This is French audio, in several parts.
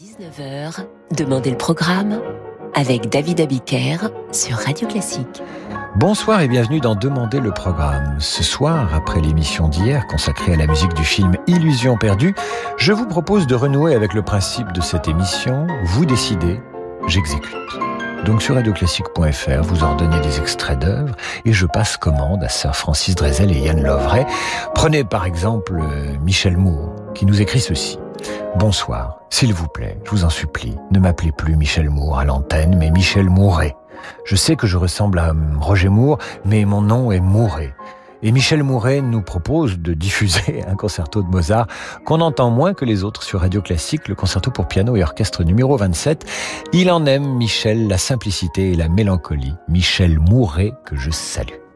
19h, Demandez le programme avec David Abiker sur Radio Classique. Bonsoir et bienvenue dans Demandez le programme. Ce soir, après l'émission d'hier consacrée à la musique du film Illusion perdue, je vous propose de renouer avec le principe de cette émission. Vous décidez, j'exécute. Donc sur radioclassique.fr, vous ordonnez des extraits d'œuvres et je passe commande à Sir Francis Drezel et Yann Lovray. Prenez par exemple euh, Michel Moore qui nous écrit ceci. Bonsoir, s'il vous plaît, je vous en supplie, ne m'appelez plus Michel Moore à l'antenne, mais Michel Mouret. Je sais que je ressemble à Roger Moore, mais mon nom est Mouret. Et Michel Mouret nous propose de diffuser un concerto de Mozart qu'on entend moins que les autres sur Radio Classique, le concerto pour piano et orchestre numéro 27. Il en aime, Michel, la simplicité et la mélancolie. Michel Mouret, que je salue.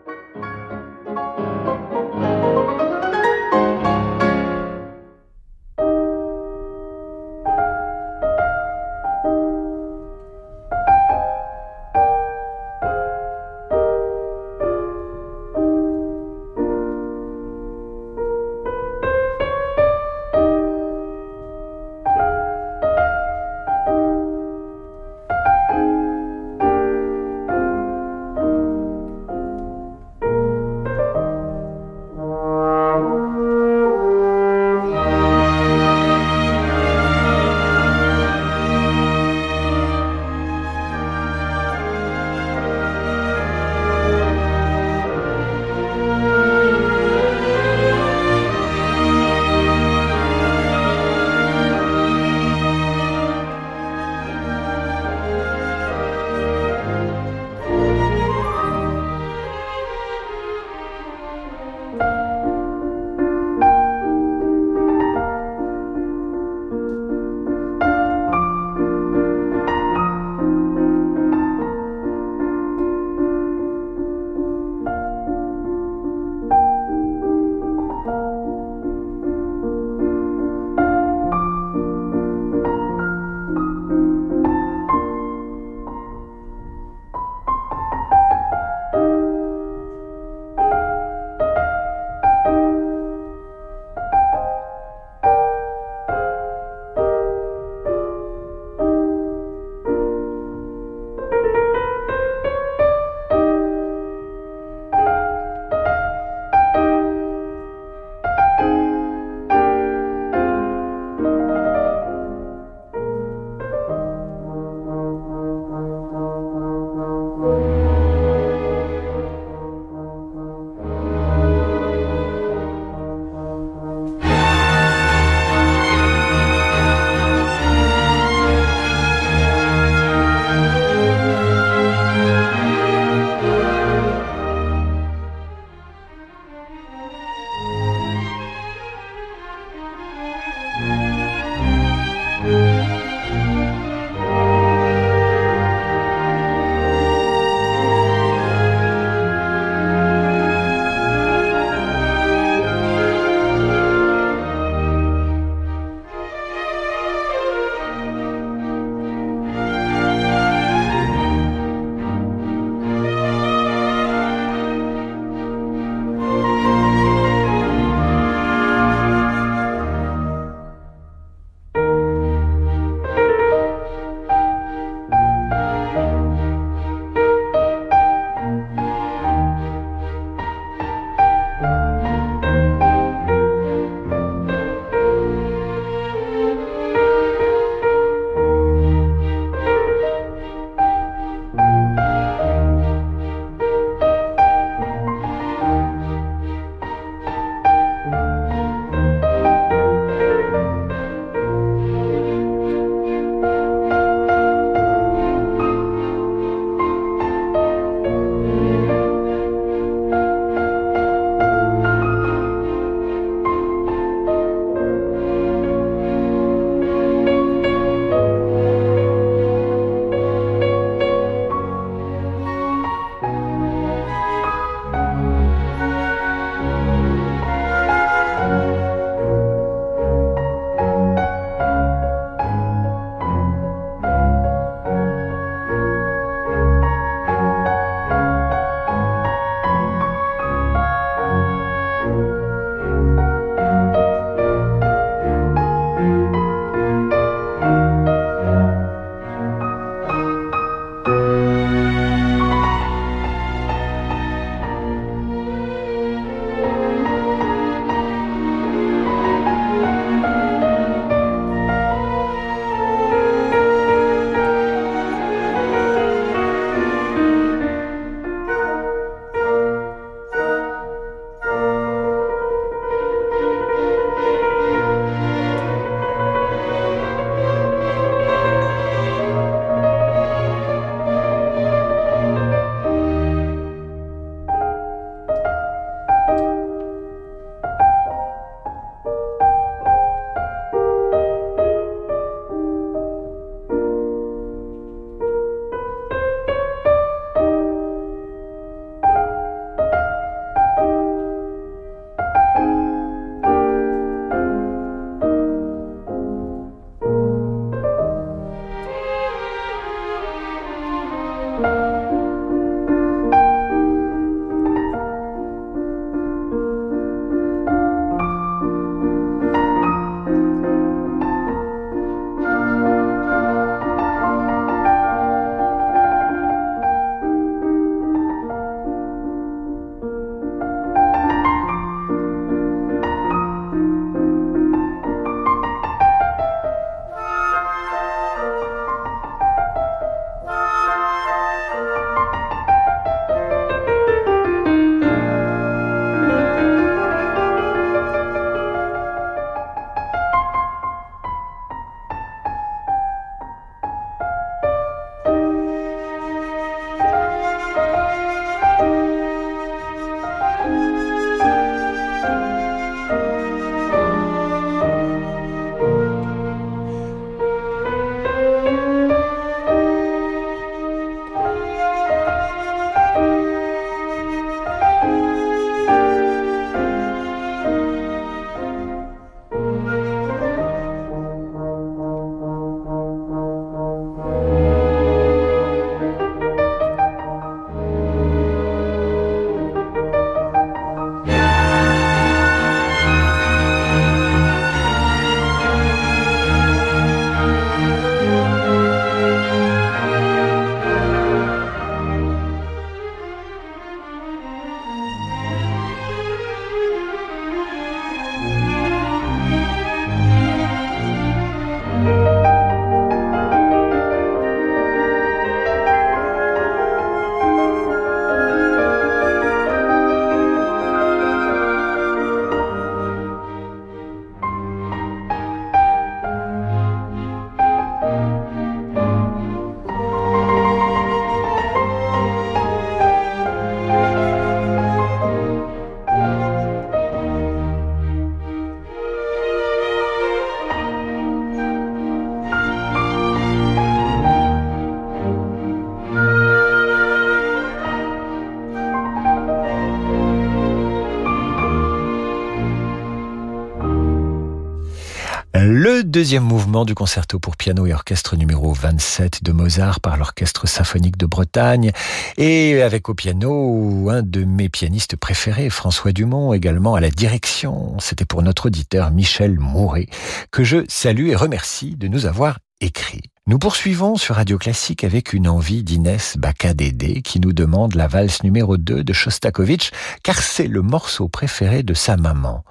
Deuxième mouvement du concerto pour piano et orchestre numéro 27 de Mozart par l'Orchestre symphonique de Bretagne et avec au piano un de mes pianistes préférés, François Dumont, également à la direction. C'était pour notre auditeur Michel Mouret que je salue et remercie de nous avoir écrit. Nous poursuivons sur Radio Classique avec une envie d'Inès Bacadédé qui nous demande la valse numéro 2 de Shostakovich car c'est le morceau préféré de sa maman.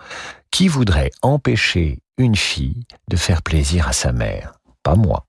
Qui voudrait empêcher une fille de faire plaisir à sa mère Pas moi.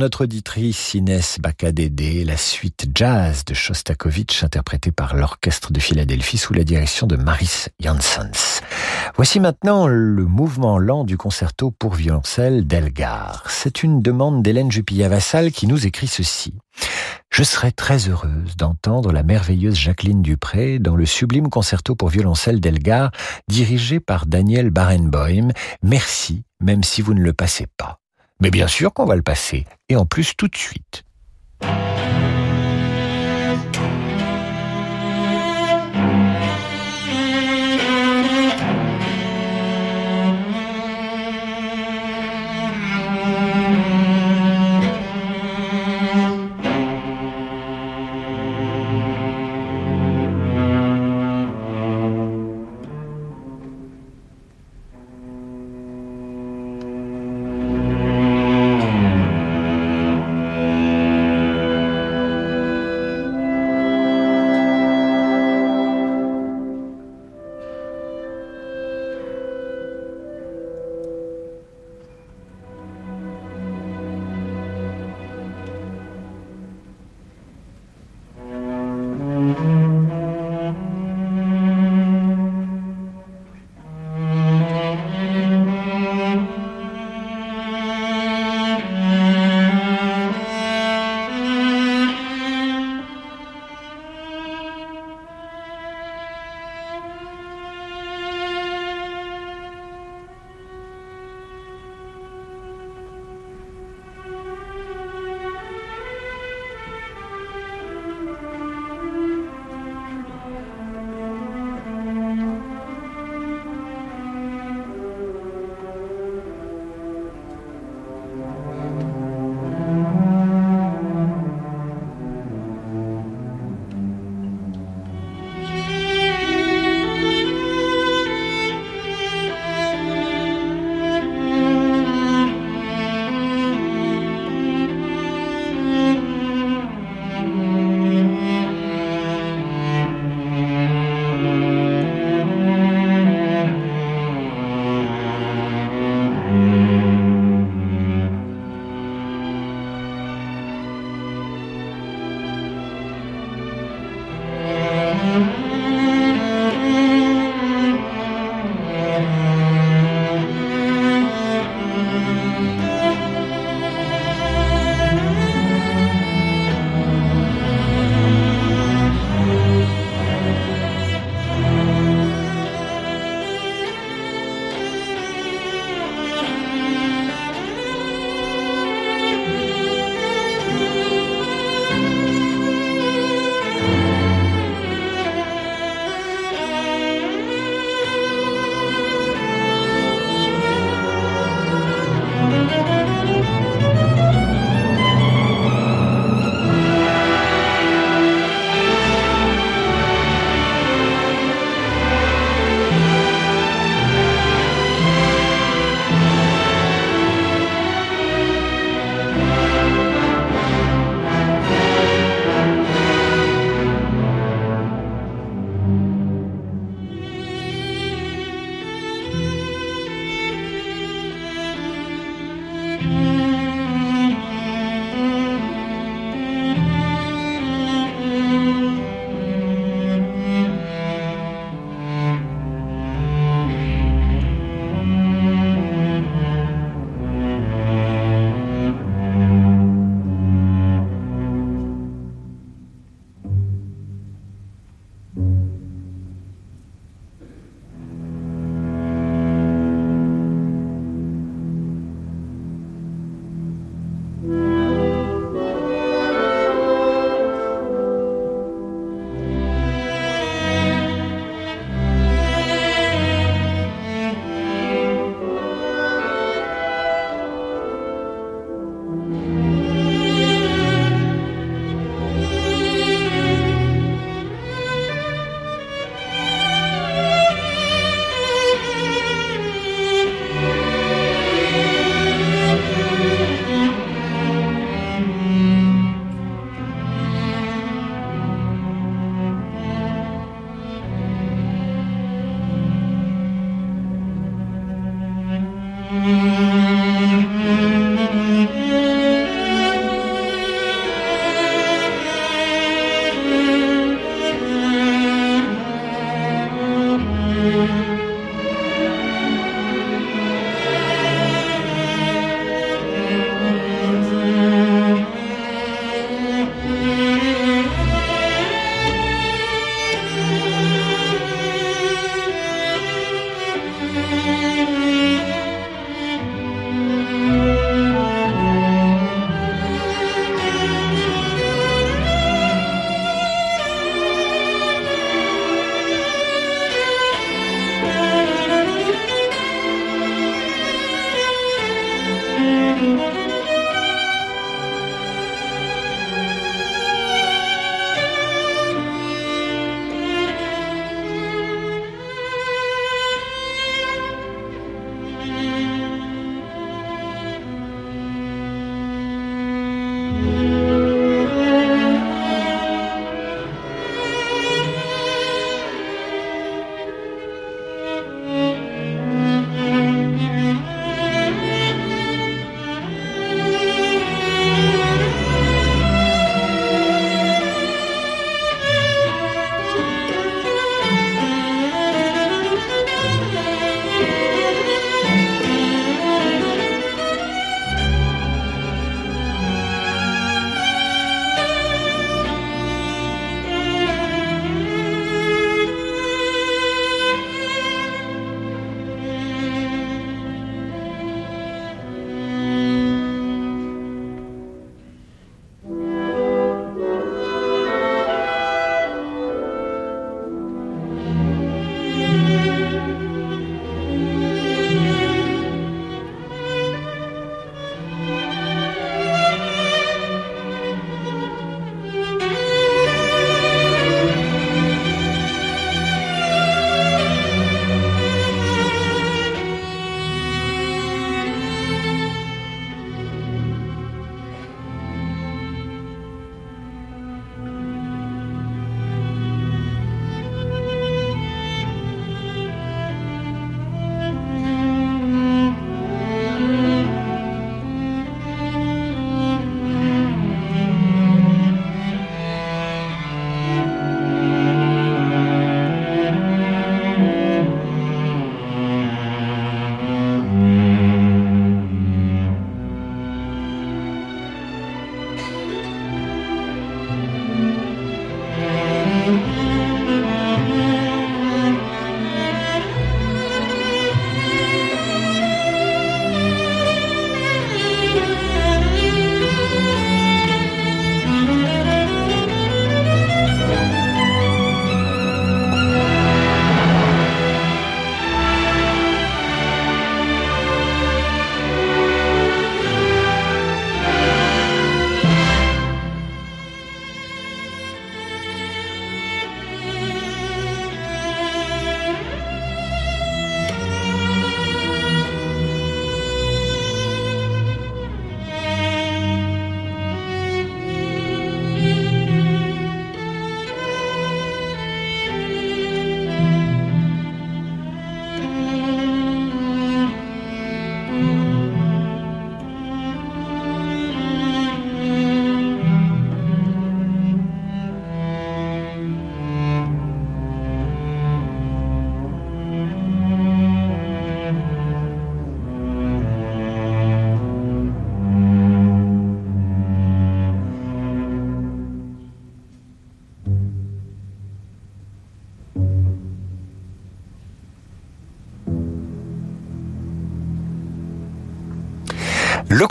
Notre auditrice Inès Bakadédé, la suite jazz de Shostakovich interprétée par l'Orchestre de Philadelphie sous la direction de Maris Janssens. Voici maintenant le mouvement lent du concerto pour violoncelle d'Elgar. C'est une demande d'Hélène Jupilla-Vassal qui nous écrit ceci. Je serais très heureuse d'entendre la merveilleuse Jacqueline Dupré dans le sublime concerto pour violoncelle d'Elgar dirigé par Daniel Barenboim. Merci, même si vous ne le passez pas. Mais bien sûr qu'on va le passer, et en plus tout de suite.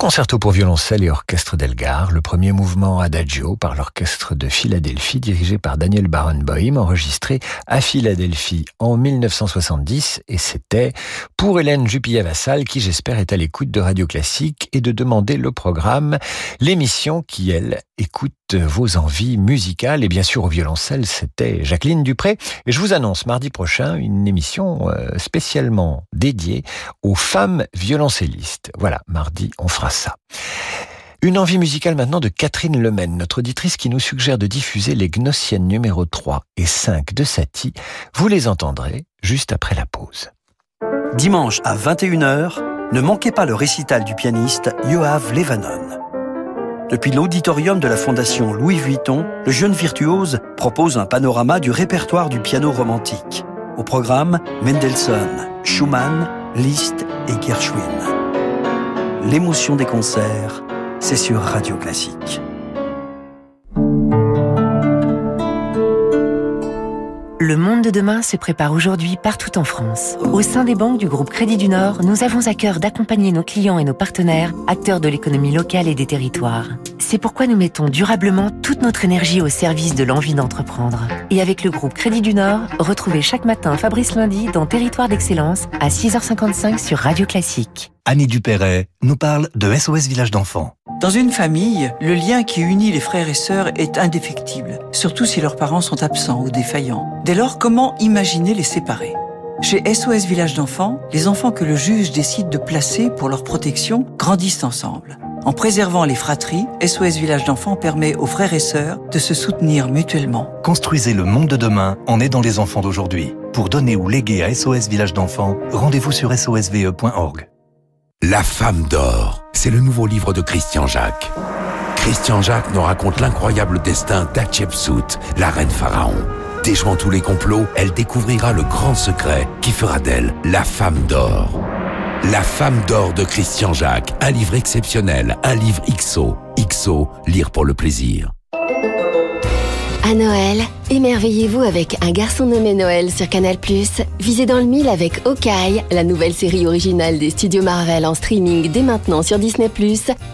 Concerto pour violoncelle et orchestre d'Elgar, le premier mouvement Adagio par l'orchestre de Philadelphie dirigé par Daniel Barenboim, enregistré à Philadelphie en 1970 et c'était pour Hélène Jupilla-Vassal qui j'espère est à l'écoute de Radio Classique et de demander le programme, l'émission qui elle écoute vos envies musicales et bien sûr au violoncelle c'était Jacqueline Dupré et je vous annonce mardi prochain une émission euh, spécialement dédiée aux femmes violoncellistes. Voilà, mardi on fera ça. Une envie musicale maintenant de Catherine Lemaine, notre auditrice qui nous suggère de diffuser les Gnossiennes numéro 3 et 5 de Satie. Vous les entendrez juste après la pause. Dimanche à 21h, ne manquez pas le récital du pianiste Yoav Levanon. Depuis l'auditorium de la Fondation Louis Vuitton, le jeune virtuose propose un panorama du répertoire du piano romantique. Au programme, Mendelssohn, Schumann, Liszt et Gershwin l'émotion des concerts, c'est sur Radio Classique. Le monde de demain se prépare aujourd'hui partout en France. Au sein des banques du groupe Crédit du Nord, nous avons à cœur d'accompagner nos clients et nos partenaires, acteurs de l'économie locale et des territoires. C'est pourquoi nous mettons durablement toute notre énergie au service de l'envie d'entreprendre. Et avec le groupe Crédit du Nord, retrouvez chaque matin Fabrice Lundi dans Territoire d'Excellence à 6h55 sur Radio Classique. Annie Dupéret nous parle de SOS Village d'enfants. Dans une famille, le lien qui unit les frères et sœurs est indéfectible, surtout si leurs parents sont absents ou défaillants. Dès lors, comment imaginer les séparer? Chez SOS Village d'enfants, les enfants que le juge décide de placer pour leur protection grandissent ensemble. En préservant les fratries, SOS Village d'enfants permet aux frères et sœurs de se soutenir mutuellement. Construisez le monde de demain en aidant les enfants d'aujourd'hui. Pour donner ou léguer à SOS Village d'enfants, rendez-vous sur sosve.org. La femme d'or, c'est le nouveau livre de Christian Jacques. Christian Jacques nous raconte l'incroyable destin d'Hatshepsut, la reine pharaon. Déjouant tous les complots, elle découvrira le grand secret qui fera d'elle la femme d'or. La femme d'or de Christian Jacques, un livre exceptionnel, un livre XO. XO, lire pour le plaisir. À Noël, émerveillez-vous avec Un garçon nommé Noël sur Canal+. Visez dans le mille avec Okai, la nouvelle série originale des studios Marvel en streaming dès maintenant sur Disney+.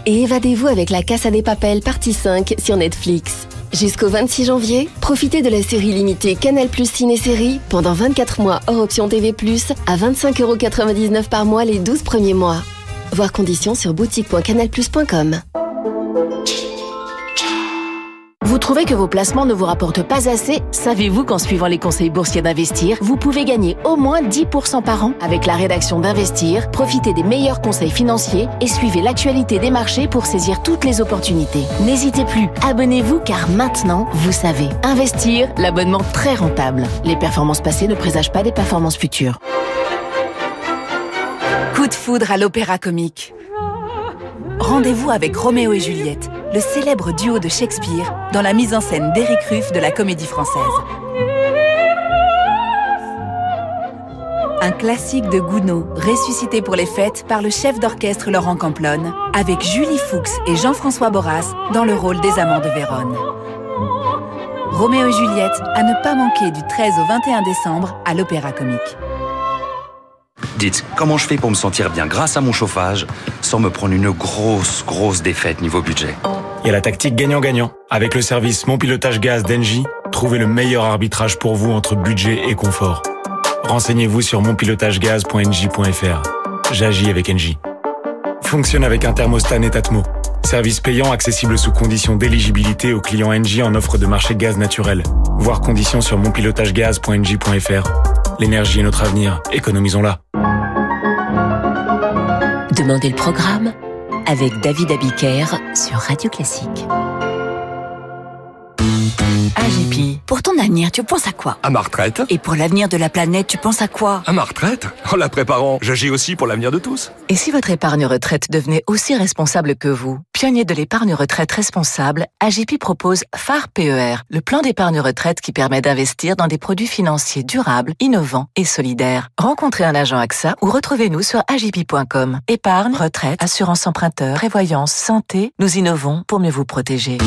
Et évadez-vous avec La Casa des Papels partie 5 sur Netflix. Jusqu'au 26 janvier, profitez de la série limitée Canal Plus Ciné-Série pendant 24 mois hors option TV+, à 25,99€ par mois les 12 premiers mois. Voir conditions sur boutique.canalplus.com. Vous trouvez que vos placements ne vous rapportent pas assez Savez-vous qu'en suivant les conseils boursiers d'Investir, vous pouvez gagner au moins 10% par an Avec la rédaction d'Investir, profitez des meilleurs conseils financiers et suivez l'actualité des marchés pour saisir toutes les opportunités. N'hésitez plus, abonnez-vous car maintenant, vous savez. Investir, l'abonnement très rentable. Les performances passées ne présagent pas des performances futures. Coup de foudre à l'opéra comique. Rendez-vous avec Roméo et Juliette, le célèbre duo de Shakespeare, dans la mise en scène d'Éric Ruff de la Comédie Française. Un classique de Gounod, ressuscité pour les fêtes par le chef d'orchestre Laurent Camplone, avec Julie Fuchs et Jean-François Borras dans le rôle des amants de Vérone. Roméo et Juliette, à ne pas manquer du 13 au 21 décembre à l'Opéra Comique. Dites, comment je fais pour me sentir bien grâce à mon chauffage sans me prendre une grosse, grosse défaite niveau budget? Y a la tactique gagnant-gagnant. Avec le service Mon Pilotage Gaz d'Engie, trouvez le meilleur arbitrage pour vous entre budget et confort. Renseignez-vous sur monpilotagegaz.engie.fr. J'agis avec Engie. Fonctionne avec un thermostat Netatmo. Service payant accessible sous conditions d'éligibilité aux clients Engie en offre de marché gaz naturel. Voir conditions sur monpilotagegaz.engie.fr. L'énergie est notre avenir, économisons-la. Demandez le programme avec David Abiker sur Radio Classique. AGP, pour ton avenir, tu penses à quoi? À ma retraite. Et pour l'avenir de la planète, tu penses à quoi? À ma retraite? En la préparant, j'agis aussi pour l'avenir de tous. Et si votre épargne retraite devenait aussi responsable que vous? Pionnier de l'épargne retraite responsable, AGP propose phare PER, le plan d'épargne retraite qui permet d'investir dans des produits financiers durables, innovants et solidaires. Rencontrez un agent AXA ou retrouvez-nous sur agip.com. Épargne, retraite, assurance emprunteur, prévoyance, santé, nous innovons pour mieux vous protéger.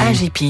AGP.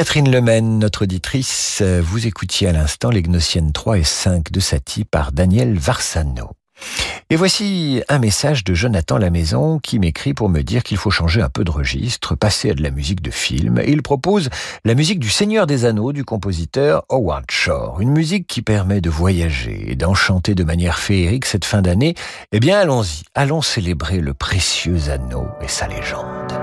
Catherine Lemaine, notre auditrice, vous écoutiez à l'instant les Gnossiennes 3 et 5 de Satie par Daniel Varsano. Et voici un message de Jonathan Lamaison qui m'écrit pour me dire qu'il faut changer un peu de registre, passer à de la musique de film. Il propose la musique du Seigneur des Anneaux du compositeur Howard Shore. Une musique qui permet de voyager et d'enchanter de manière féerique cette fin d'année. Eh bien, allons-y. Allons célébrer le précieux anneau et sa légende.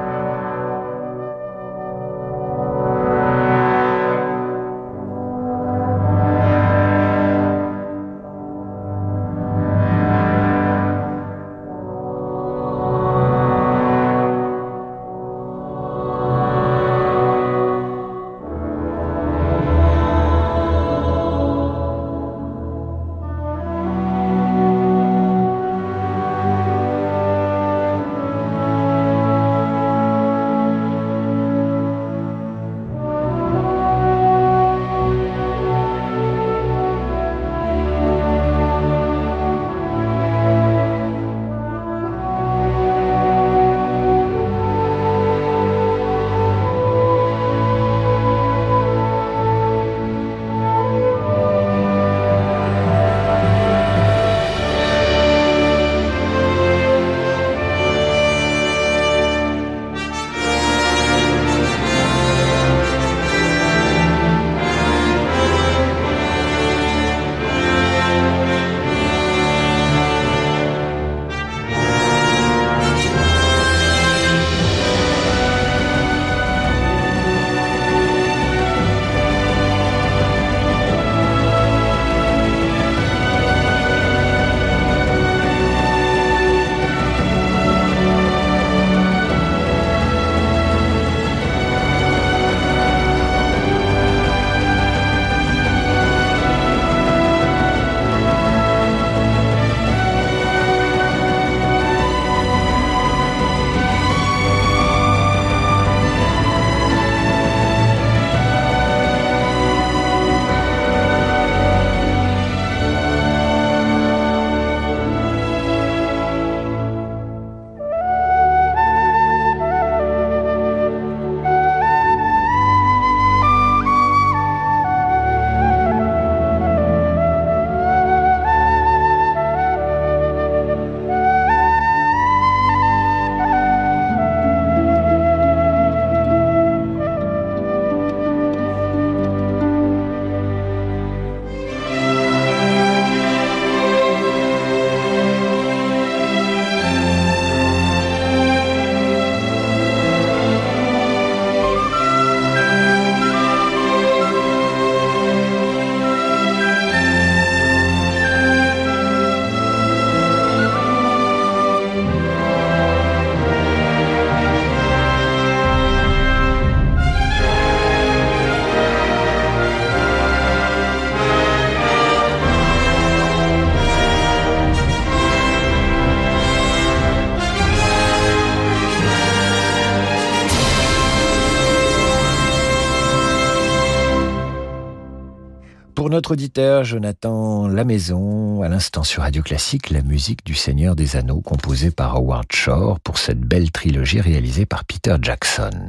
Notre auditeur Jonathan Lamaison, à l'instant sur Radio Classique, la musique du Seigneur des Anneaux composée par Howard Shore pour cette belle trilogie réalisée par Peter Jackson.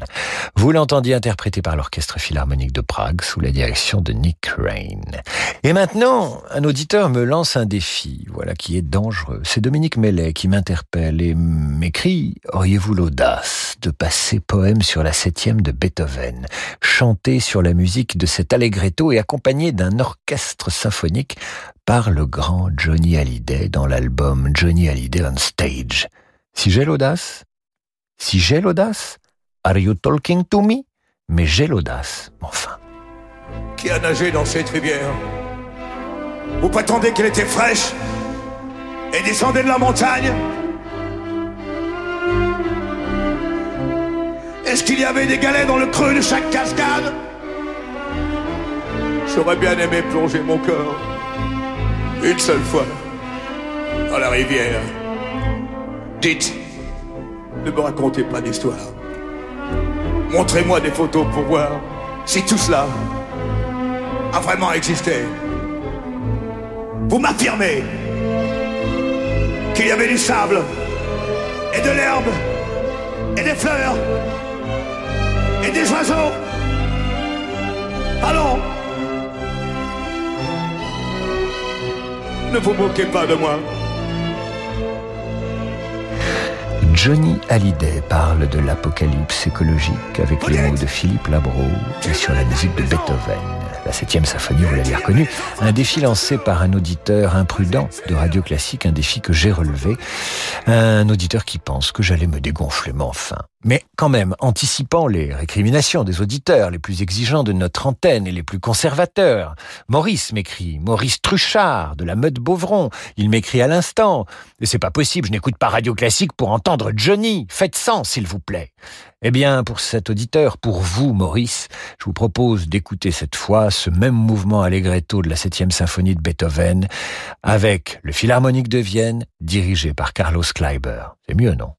Vous l'entendiez interprété par l'Orchestre Philharmonique de Prague sous la direction de Nick Rain. Et maintenant, un auditeur me lance un défi, voilà qui est dangereux. C'est Dominique Mellet qui m'interpelle et m'écrit Auriez-vous l'audace de passer poème sur la septième de Beethoven, chanté sur la musique de cet allegretto et accompagné d'un orchestre symphonique par le grand Johnny Hallyday dans l'album Johnny Hallyday on Stage. Si j'ai l'audace Si j'ai l'audace Are you talking to me? Mais j'ai l'audace, enfin. Qui a nagé dans cette rivière? Vous prétendez qu'elle était fraîche et descendait de la montagne? Est-ce qu'il y avait des galets dans le creux de chaque cascade? J'aurais bien aimé plonger mon corps une seule fois dans la rivière. Dites, ne me racontez pas d'histoire. Montrez-moi des photos pour voir si tout cela a vraiment existé. Vous m'affirmez qu'il y avait du sable et de l'herbe et des fleurs et des oiseaux Allons Ne vous moquez pas de moi. Johnny Hallyday parle de l'apocalypse écologique avec les mots de Philippe Labro et sur la musique de Beethoven. La septième symphonie, vous l'avez reconnu, un défi lancé par un auditeur imprudent de Radio Classique, un défi que j'ai relevé, un auditeur qui pense que j'allais me dégonfler, mais enfin. Mais quand même, anticipant les récriminations des auditeurs les plus exigeants de notre antenne et les plus conservateurs, Maurice m'écrit, Maurice Truchard de la Meute Beauvron, il m'écrit à l'instant, et c'est pas possible, je n'écoute pas Radio Classique pour entendre Johnny, faites sens s'il vous plaît. Eh bien, pour cet auditeur, pour vous, Maurice, je vous propose d'écouter cette fois ce même mouvement allegretto de la septième symphonie de Beethoven avec le Philharmonique de Vienne dirigé par Carlos Kleiber. C'est mieux, non?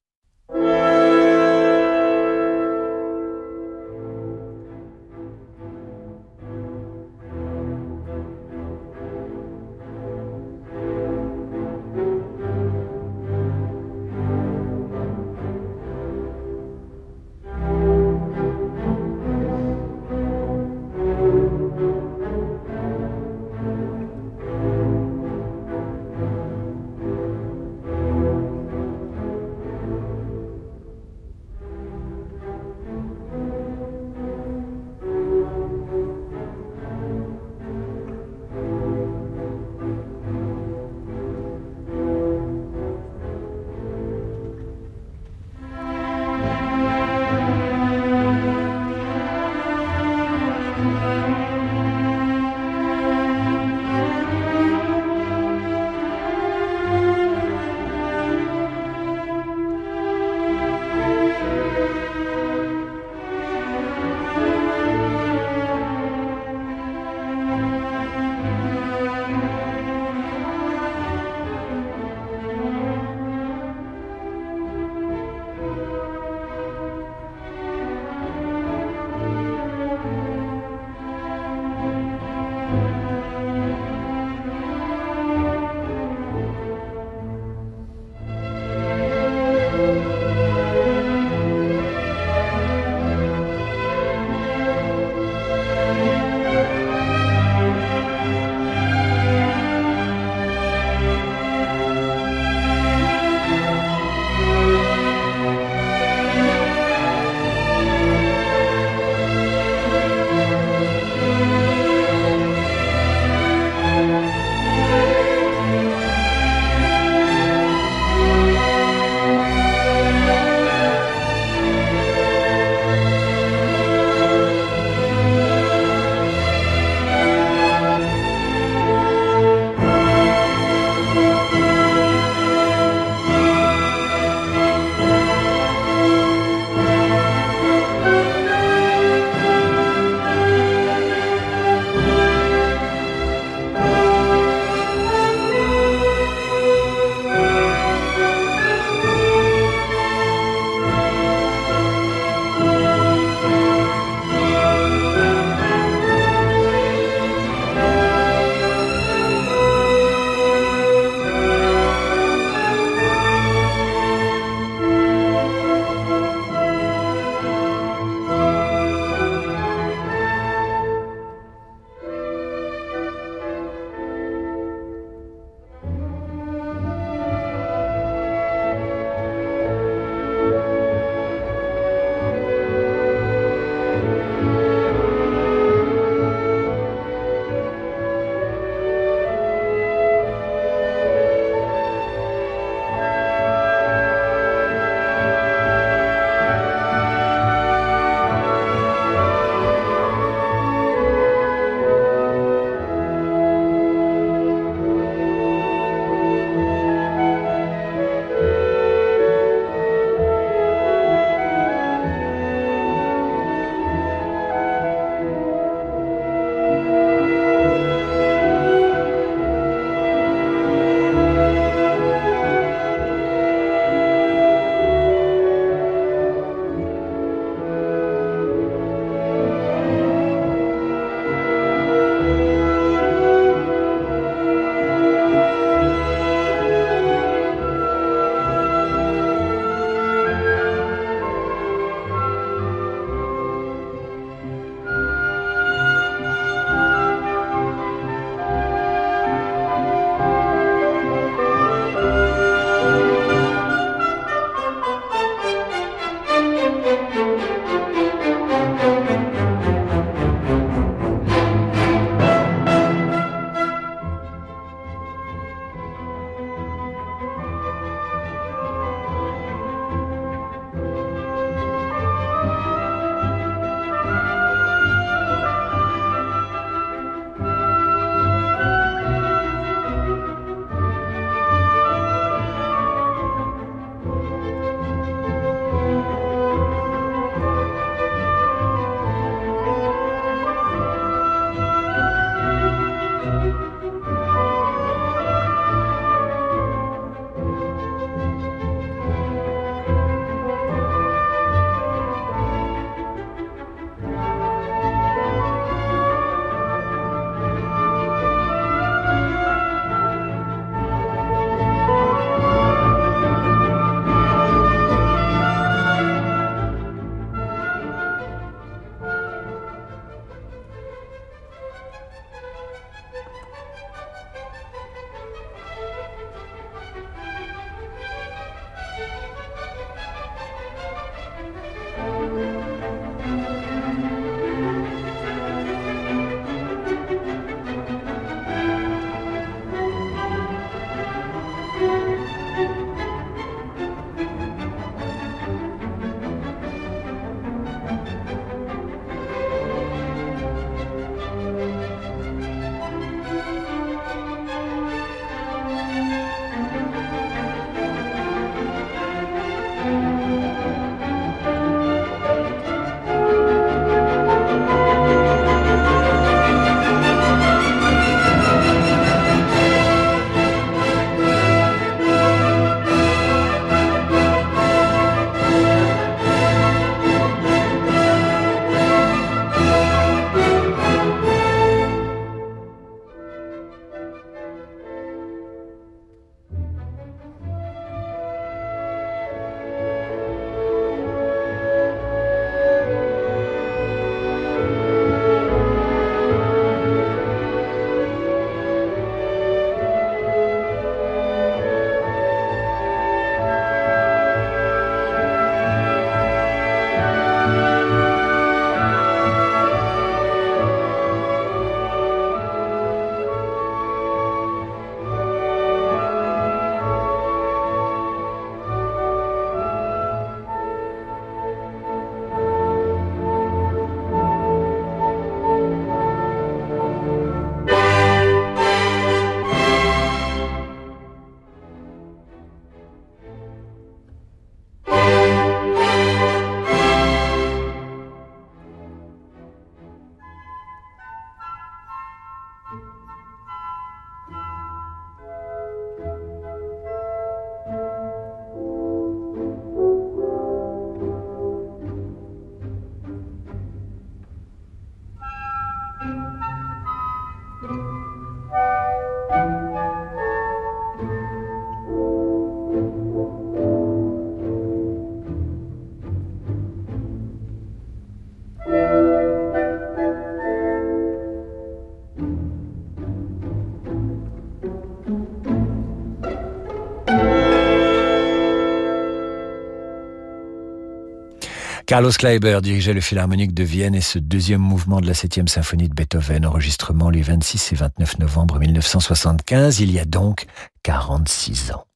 Carlos Kleiber dirigeait le Philharmonique de Vienne et ce deuxième mouvement de la septième symphonie de Beethoven, enregistrement les 26 et 29 novembre 1975, il y a donc 46 ans.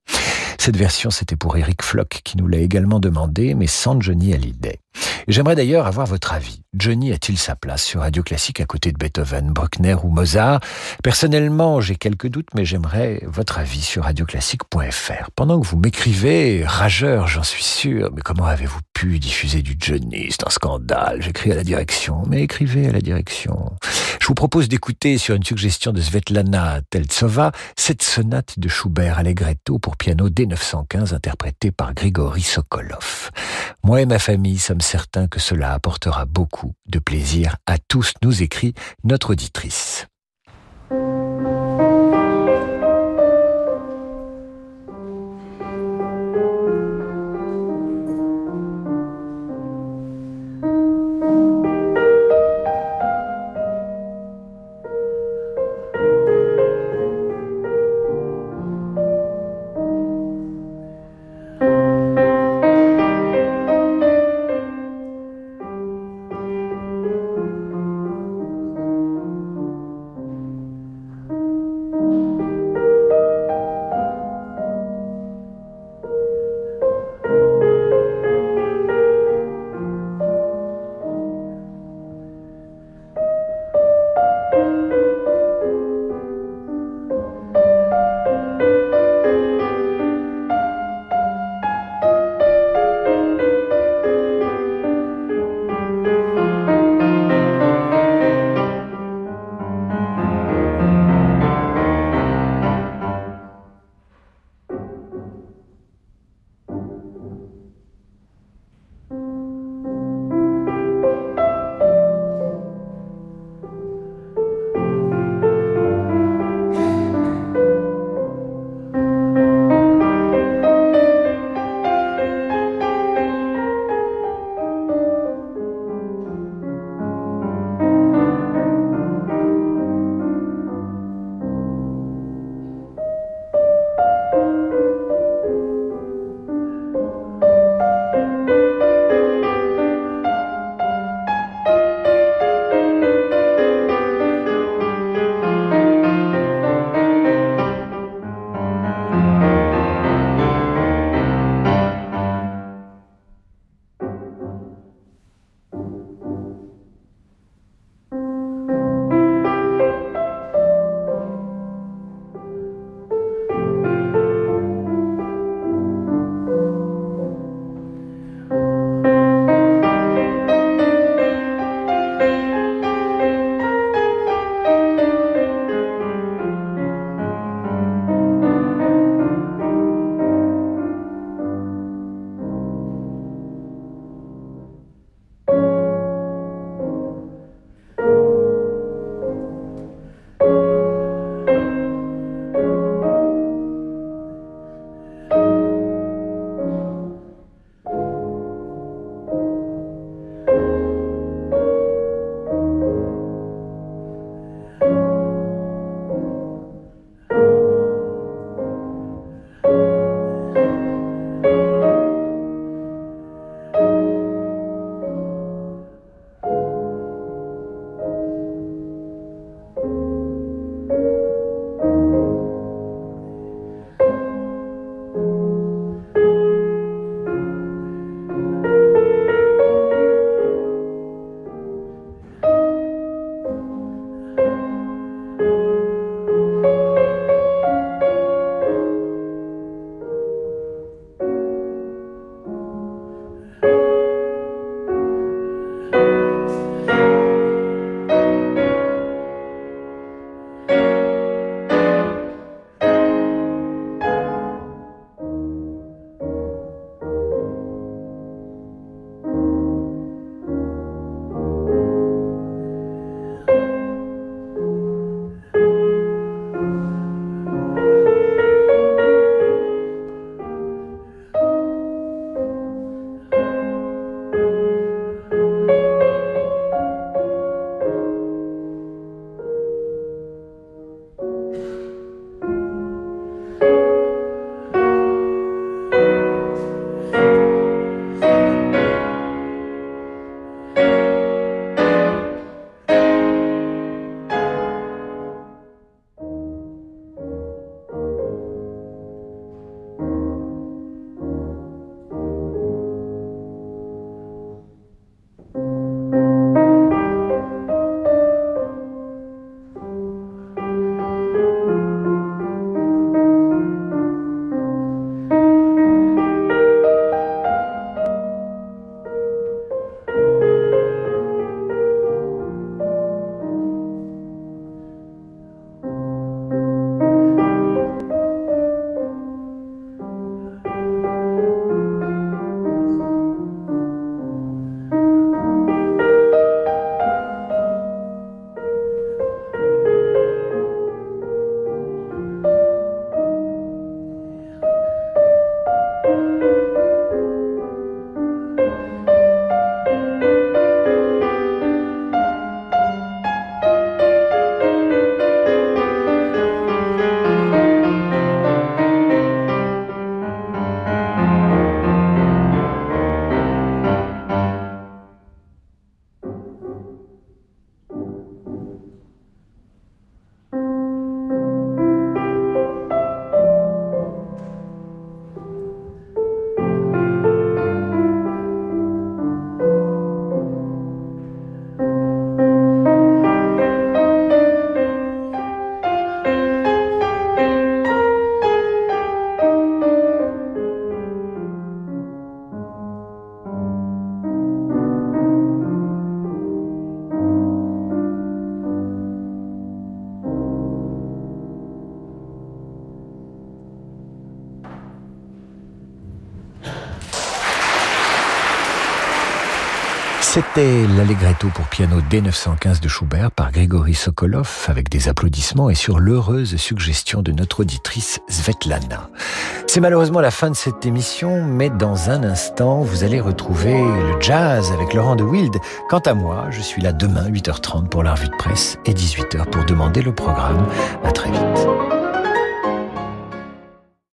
Cette version, c'était pour Eric Flock qui nous l'a également demandé, mais sans Johnny Hallyday. J'aimerais d'ailleurs avoir votre avis. Johnny a-t-il sa place sur Radio Classique à côté de Beethoven, Bruckner ou Mozart? Personnellement, j'ai quelques doutes, mais j'aimerais votre avis sur radioclassique.fr. Pendant que vous m'écrivez, rageur, j'en suis sûr, mais comment avez-vous pu diffuser du Johnny? C'est un scandale. J'écris à la direction, mais écrivez à la direction. Je vous propose d'écouter, sur une suggestion de Svetlana Teltsova, cette sonate de Schubert Allegretto pour piano D915 interprétée par Grigory Sokolov. Moi et ma famille sommes certains que cela apportera beaucoup de plaisir à tous, nous écrit notre auditrice. C'était l'Allegretto pour piano D915 de Schubert par Grigory Sokolov avec des applaudissements et sur l'heureuse suggestion de notre auditrice Svetlana. C'est malheureusement la fin de cette émission, mais dans un instant, vous allez retrouver le jazz avec Laurent de Wild. Quant à moi, je suis là demain 8h30 pour la revue de presse et 18h pour demander le programme. À très vite.